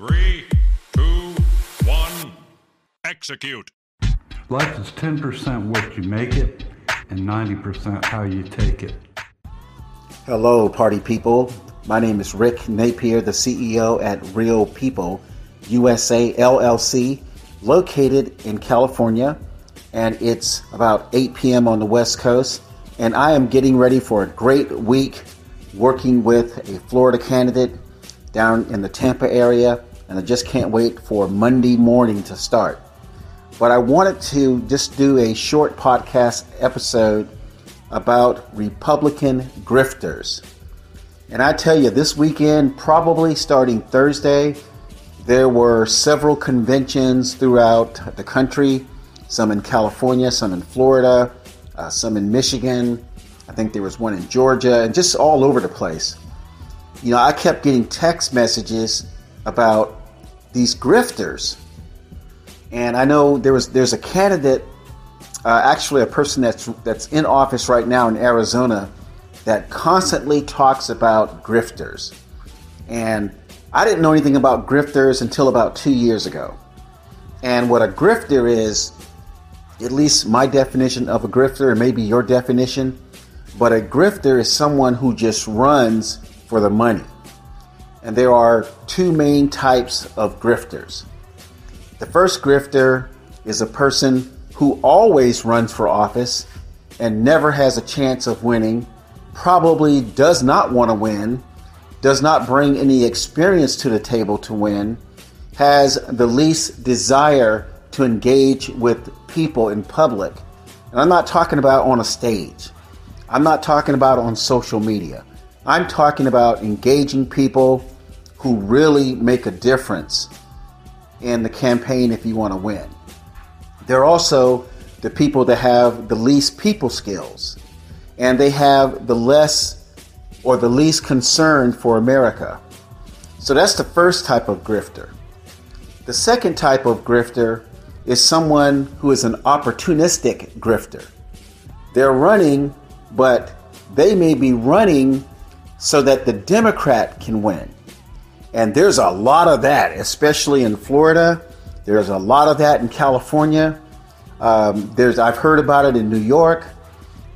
Three, two, one, execute. Life is 10% what you make it and 90% how you take it. Hello, party people. My name is Rick Napier, the CEO at Real People USA LLC, located in California, and it's about 8 p.m. on the West Coast. And I am getting ready for a great week working with a Florida candidate down in the Tampa area, and I just can't wait for Monday morning to start. But I wanted to just do a short podcast episode about Republican grifters. And I tell you, this weekend, probably starting Thursday, there were several conventions throughout the country, some in California, some in Florida, uh, some in Michigan. I think there was one in Georgia, and just all over the place. You know, I kept getting text messages about these grifters. And I know there was there's a candidate uh, actually a person that's that's in office right now in Arizona that constantly talks about grifters. And I didn't know anything about grifters until about two years ago. And what a grifter is, at least my definition of a grifter, and maybe your definition, but a grifter is someone who just runs for the money. And there are two main types of grifters. The first grifter is a person who always runs for office and never has a chance of winning, probably does not want to win, does not bring any experience to the table to win, has the least desire to engage with people in public. And I'm not talking about on a stage. I'm not talking about on social media. I'm talking about engaging people who really make a difference in the campaign if you want to win. They're also the people that have the least people skills, and they have the less or the least concern for America. So that's the first type of grifter. The second type of grifter is someone who is an opportunistic grifter. They're running, but they may be running so that the Democrat can win. And there's a lot of that, especially in Florida there's a lot of that in California. Um, there's I've heard about it in New York,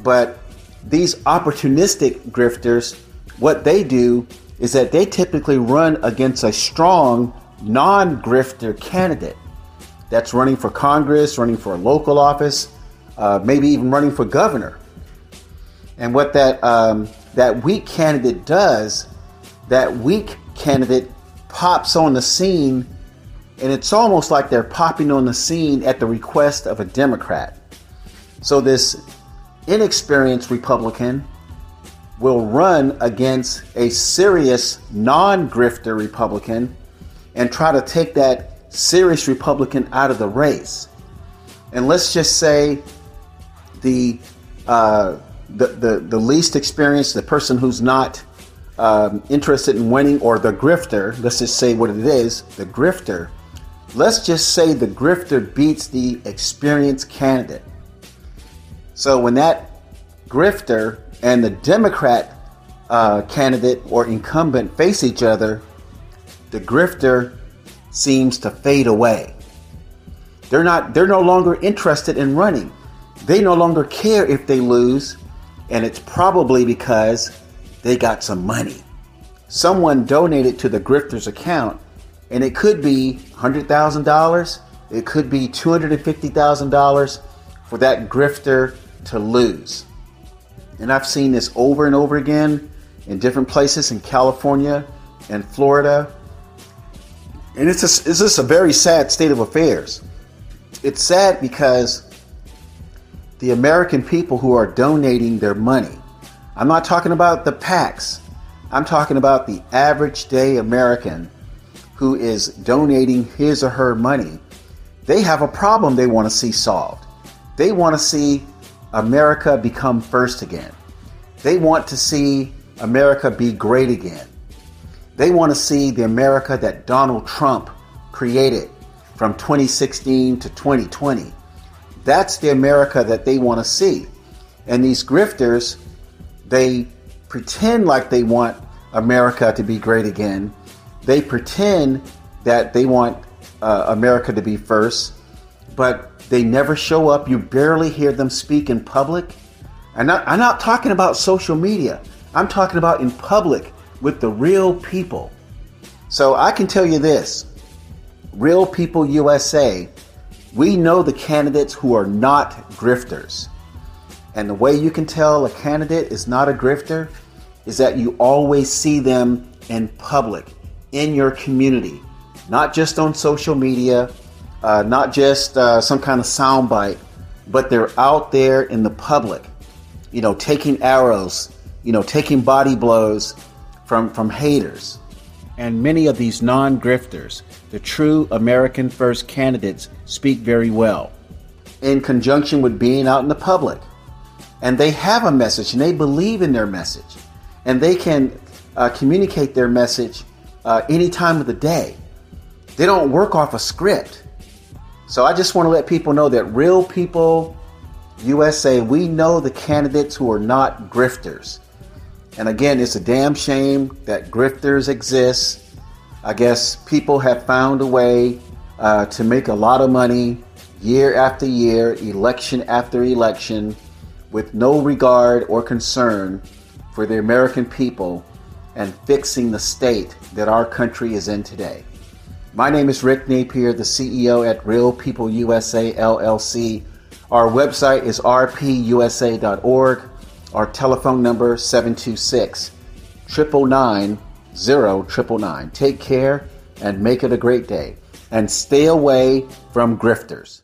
but these opportunistic grifters, what they do is that they typically run against a strong non-grifter candidate that's running for Congress, running for a local office, uh, maybe even running for governor. And what that um, that weak candidate does, that weak candidate pops on the scene and it's almost like they're popping on the scene at the request of a Democrat. So this inexperienced Republican will run against a serious non grifter Republican and try to take that serious Republican out of the race. And let's just say the, uh, the, the, the least experienced, the person who's not um, interested in winning, or the grifter, let's just say what it is, the grifter Let's just say the grifter beats the experienced candidate. So when that grifter and the Democrat uh, candidate or incumbent face each other, the grifter seems to fade away. They're not they're no longer interested in running. They no longer care if they lose, and it's probably because they got some money. Someone donated to the grifter's account and it could be $100,000, it could be $250,000 for that grifter to lose. And I've seen this over and over again in different places in California and Florida. And it's, a, it's just a very sad state of affairs. It's sad because the American people who are donating their money, I'm not talking about the PACs, I'm talking about the average day American who is donating his or her money, they have a problem they want to see solved. They want to see America become first again. They want to see America be great again. They want to see the America that Donald Trump created from 2016 to 2020. That's the America that they want to see. And these grifters, they pretend like they want America to be great again, they pretend that they want uh, America to be first, but they never show up. You barely hear them speak in public. I'm I'm not talking about social media. I'm talking about in public with the real people. So I can tell you this Real People USA, we know the candidates who are not grifters. And the way you can tell a candidate is not a grifter is that you always see them in public, in your community, not just on social media, uh, not just uh, some kind of soundbite, but they're out there in the public, you know, taking arrows, you know, taking body blows from, from haters. And many of these non grifters, the true American First candidates, speak very well in conjunction with being out in the public. And they have a message and they believe in their message. And they can uh, communicate their message uh, any time of the day. They don't work off a script. So I just want to let people know that real people, USA, we know the candidates who are not grifters. And again, it's a damn shame that grifters exist. I guess people have found a way uh, to make a lot of money year after year, election after election, with no regard or concern for the American people and fixing the state that our country is in today. My name is Rick Napier, the CEO at Real People USA LLC. Our website is rpusa.org. Our telephone number 726 999 0999. Take care and make it a great day. And stay away from grifters.